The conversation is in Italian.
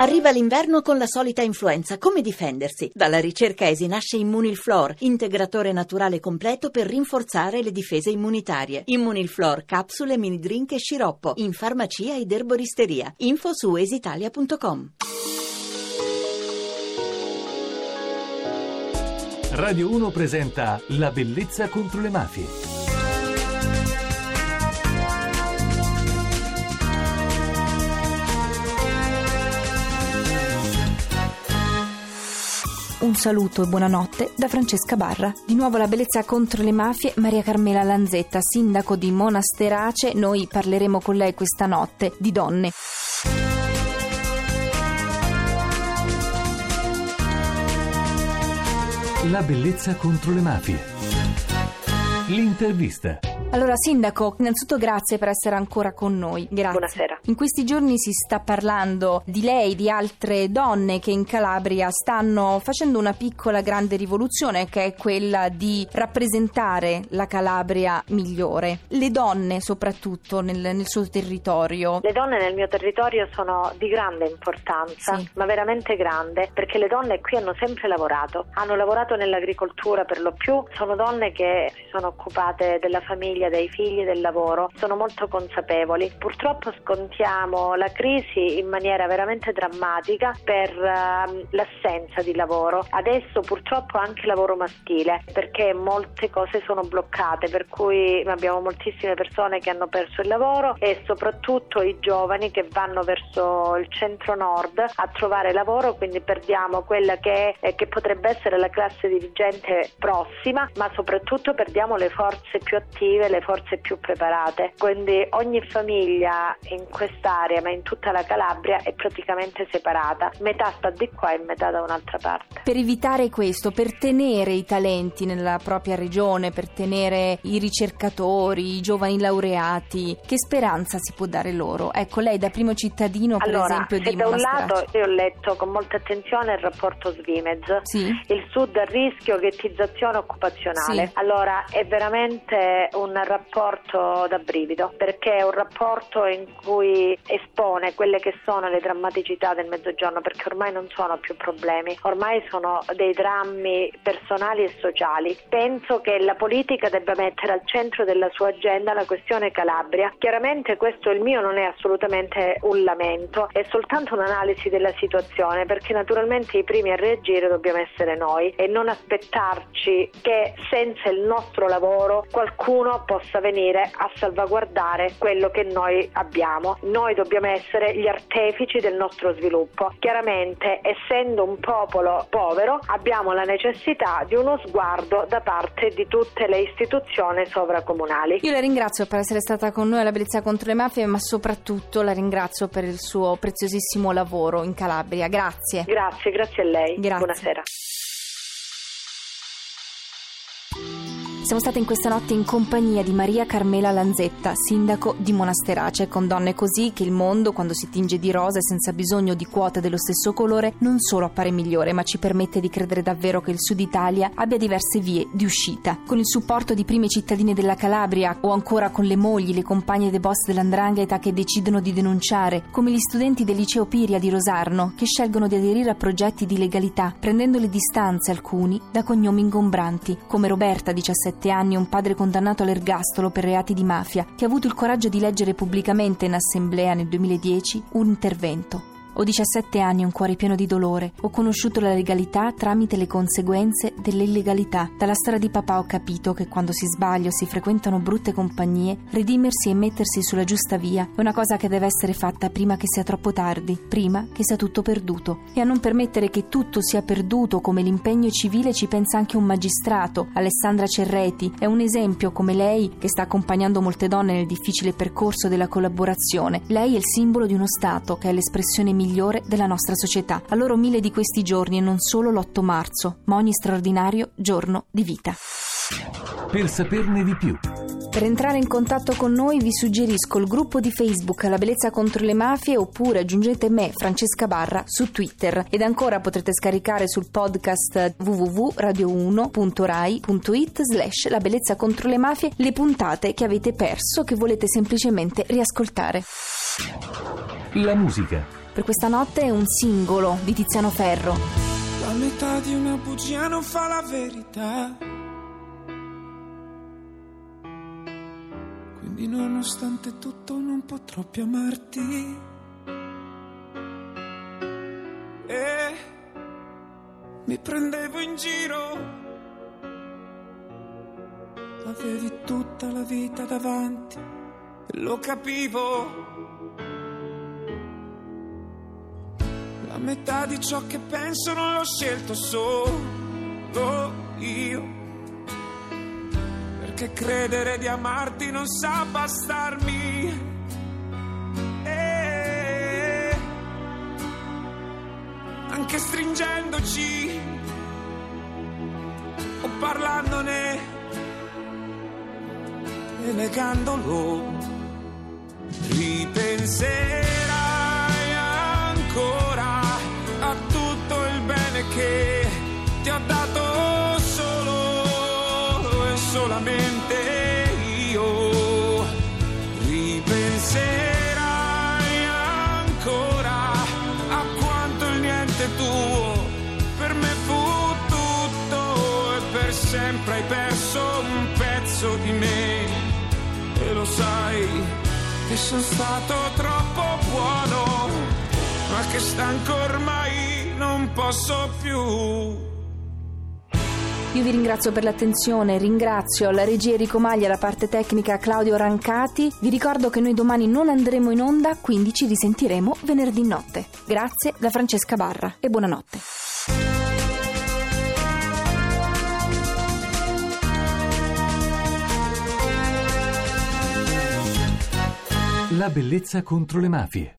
Arriva l'inverno con la solita influenza. Come difendersi? Dalla ricerca ESI nasce Immunilflor, integratore naturale completo per rinforzare le difese immunitarie. Immunilflor, capsule, mini drink e sciroppo. In farmacia ed erboristeria. Info su esitalia.com. Radio 1 presenta La bellezza contro le mafie. Un saluto e buonanotte da Francesca Barra. Di nuovo la bellezza contro le mafie, Maria Carmela Lanzetta, sindaco di Monasterace. Noi parleremo con lei questa notte di donne. La bellezza contro le mafie. L'intervista. Allora, Sindaco, innanzitutto grazie per essere ancora con noi. Grazie. Buonasera. In questi giorni si sta parlando di lei, di altre donne che in Calabria stanno facendo una piccola grande rivoluzione che è quella di rappresentare la Calabria migliore. Le donne soprattutto nel, nel suo territorio. Le donne nel mio territorio sono di grande importanza, Sì. ma veramente grande, perché le donne qui hanno sempre lavorato. Hanno lavorato nell'agricoltura per lo più, sono donne che si sono occupate della famiglia, dei figli, del lavoro, sono molto consapevoli. Purtroppo scontiamo la crisi in maniera veramente drammatica per ehm, l'assenza di lavoro. Adesso purtroppo anche lavoro maschile, perché molte cose sono bloccate, per cui abbiamo moltissime persone che hanno perso il lavoro e soprattutto i giovani che vanno verso il centro-nord a trovare lavoro, quindi perdiamo quella che, eh, che potrebbe essere la classe dirigente prossima, ma soprattutto perdiamo le forze più attive, le forze più preparate. Quindi ogni famiglia in quest'area, ma in tutta la Calabria, è praticamente separata. Metà sta di qua e metà da un'altra parte. Per evitare questo, per tenere i talenti nella propria regione, per tenere i ricercatori, i giovani laureati, che speranza si può dare loro? Ecco, lei da primo cittadino, per Allora, esempio, se di da un lato io ho letto con molta attenzione il rapporto Svimez, Sì? il sud a rischio ghettizzazione occupazionale. Sì. Allora è veramente un rapporto da brivido perché è un rapporto in cui espone quelle che sono le drammaticità del mezzogiorno perché ormai non sono più problemi, ormai sono dei drammi personali e sociali. Penso che la politica debba mettere al centro della sua agenda la questione Calabria. Chiaramente questo il mio non è assolutamente un lamento, è soltanto un'analisi della situazione perché naturalmente i primi a reagire dobbiamo essere noi e non aspettarci che senza il nostro lavoro qualcuno possa venire a salvaguardare quello che noi abbiamo. Noi dobbiamo essere gli artefici del nostro sviluppo. Chiaramente essendo un popolo povero abbiamo la necessità di uno sguardo da parte di tutte le istituzioni sovracomunali. Io la ringrazio per essere stata con noi alla Bellezza contro le mafie, ma soprattutto la ringrazio per il suo preziosissimo lavoro in Calabria. Grazie. Grazie, grazie a lei. Grazie. Buonasera. Siamo state in questa notte in compagnia di Maria Carmela Lanzetta, sindaco di Monasterace, con donne così che il mondo, quando si tinge di rosa e senza bisogno di quote dello stesso colore, non solo appare migliore, ma ci permette di credere davvero che il Sud Italia abbia diverse vie di uscita. Con il supporto di prime cittadine della Calabria o ancora con le mogli, le compagne dei boss dell'Andrangheta che decidono di denunciare, come gli studenti del liceo Piria di Rosarno che scelgono di aderire a progetti di legalità, prendendo le distanze alcuni da cognomi ingombranti, come Roberta, 17 anni, un padre condannato all'ergastolo per reati di mafia, che ha avuto il coraggio di leggere pubblicamente in assemblea nel 2010 un intervento. Ho 17 anni e un cuore pieno di dolore. Ho conosciuto la legalità tramite le conseguenze dell'illegalità. Dalla storia di papà ho capito che quando si sbaglia o si frequentano brutte compagnie, redimersi e mettersi sulla giusta via è una cosa che deve essere fatta prima che sia troppo tardi, prima che sia tutto perduto. E a non permettere che tutto sia perduto come l'impegno civile ci pensa anche un magistrato, Alessandra Cerreti. È un esempio come lei che sta accompagnando molte donne nel difficile percorso della collaborazione. Lei è il simbolo di uno Stato che è l'espressione migliore della nostra società. A loro mille di questi giorni e non solo l'8 marzo, ma ogni straordinario giorno di vita. Per saperne di più. Per entrare in contatto con noi vi suggerisco il gruppo di Facebook La Bellezza contro le Mafie oppure aggiungete me, Francesca Barra, su Twitter. Ed ancora potrete scaricare sul podcast www.radio1.rai.it slash La Bellezza contro le Mafie le puntate che avete perso che volete semplicemente riascoltare. La musica. Per questa notte un singolo di Tiziano Ferro. La metà di una bugia non fa la verità. Quindi nonostante tutto non potrò più amarti. E mi prendevo in giro. Avevi tutta la vita davanti lo capivo. Metà di ciò che penso non l'ho scelto solo io. Perché credere di amarti non sa bastarmi. E anche stringendoci o parlandone e negandolo, solamente io. Ripenserai ancora a quanto il niente tuo per me fu tutto e per sempre hai perso un pezzo di me. E lo sai che sono stato troppo buono, ma che stanco ormai non posso più. Io vi ringrazio per l'attenzione, ringrazio la regia Enrico Maglia, la parte tecnica Claudio Rancati. Vi ricordo che noi domani non andremo in onda, quindi ci risentiremo venerdì notte. Grazie da Francesca Barra e buonanotte. La bellezza contro le mafie.